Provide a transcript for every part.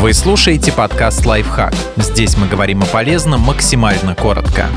Вы слушаете подкаст «Лайфхак». Здесь мы говорим о полезном максимально коротко.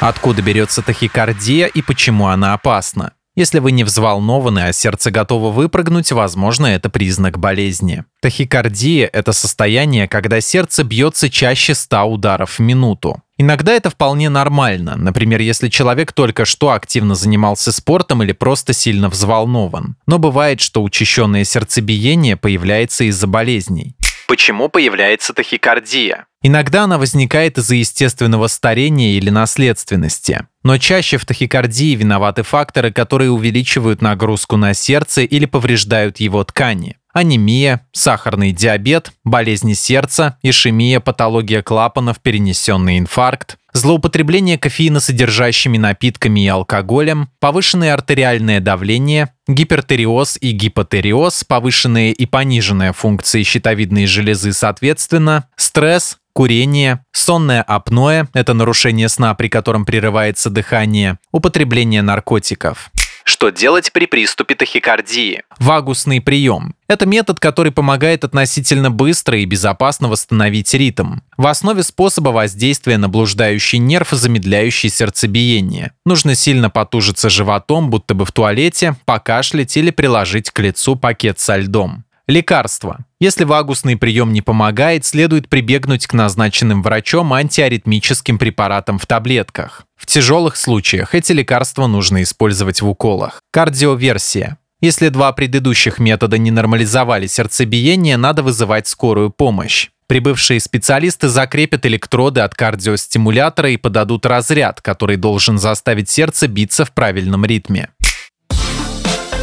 Откуда берется тахикардия и почему она опасна? Если вы не взволнованы, а сердце готово выпрыгнуть, возможно, это признак болезни. Тахикардия – это состояние, когда сердце бьется чаще 100 ударов в минуту. Иногда это вполне нормально, например, если человек только что активно занимался спортом или просто сильно взволнован. Но бывает, что учащенное сердцебиение появляется из-за болезней. Почему появляется тахикардия? Иногда она возникает из-за естественного старения или наследственности. Но чаще в тахикардии виноваты факторы, которые увеличивают нагрузку на сердце или повреждают его ткани. Анемия, сахарный диабет, болезни сердца, ишемия, патология клапанов, перенесенный инфаркт, злоупотребление кофеиносодержащими напитками и алкоголем, повышенное артериальное давление, гипертериоз и гипотериоз, повышенные и пониженные функции щитовидной железы соответственно, стресс, курение, сонное апноэ – это нарушение сна, при котором прерывается дыхание, употребление наркотиков. Что делать при приступе тахикардии? Вагусный прием. Это метод, который помогает относительно быстро и безопасно восстановить ритм. В основе способа воздействия на блуждающий нерв, замедляющий сердцебиение. Нужно сильно потужиться животом, будто бы в туалете, покашлять или приложить к лицу пакет со льдом. Лекарства. Если вагусный прием не помогает, следует прибегнуть к назначенным врачом антиаритмическим препаратам в таблетках. В тяжелых случаях эти лекарства нужно использовать в уколах. Кардиоверсия. Если два предыдущих метода не нормализовали сердцебиение, надо вызывать скорую помощь. Прибывшие специалисты закрепят электроды от кардиостимулятора и подадут разряд, который должен заставить сердце биться в правильном ритме.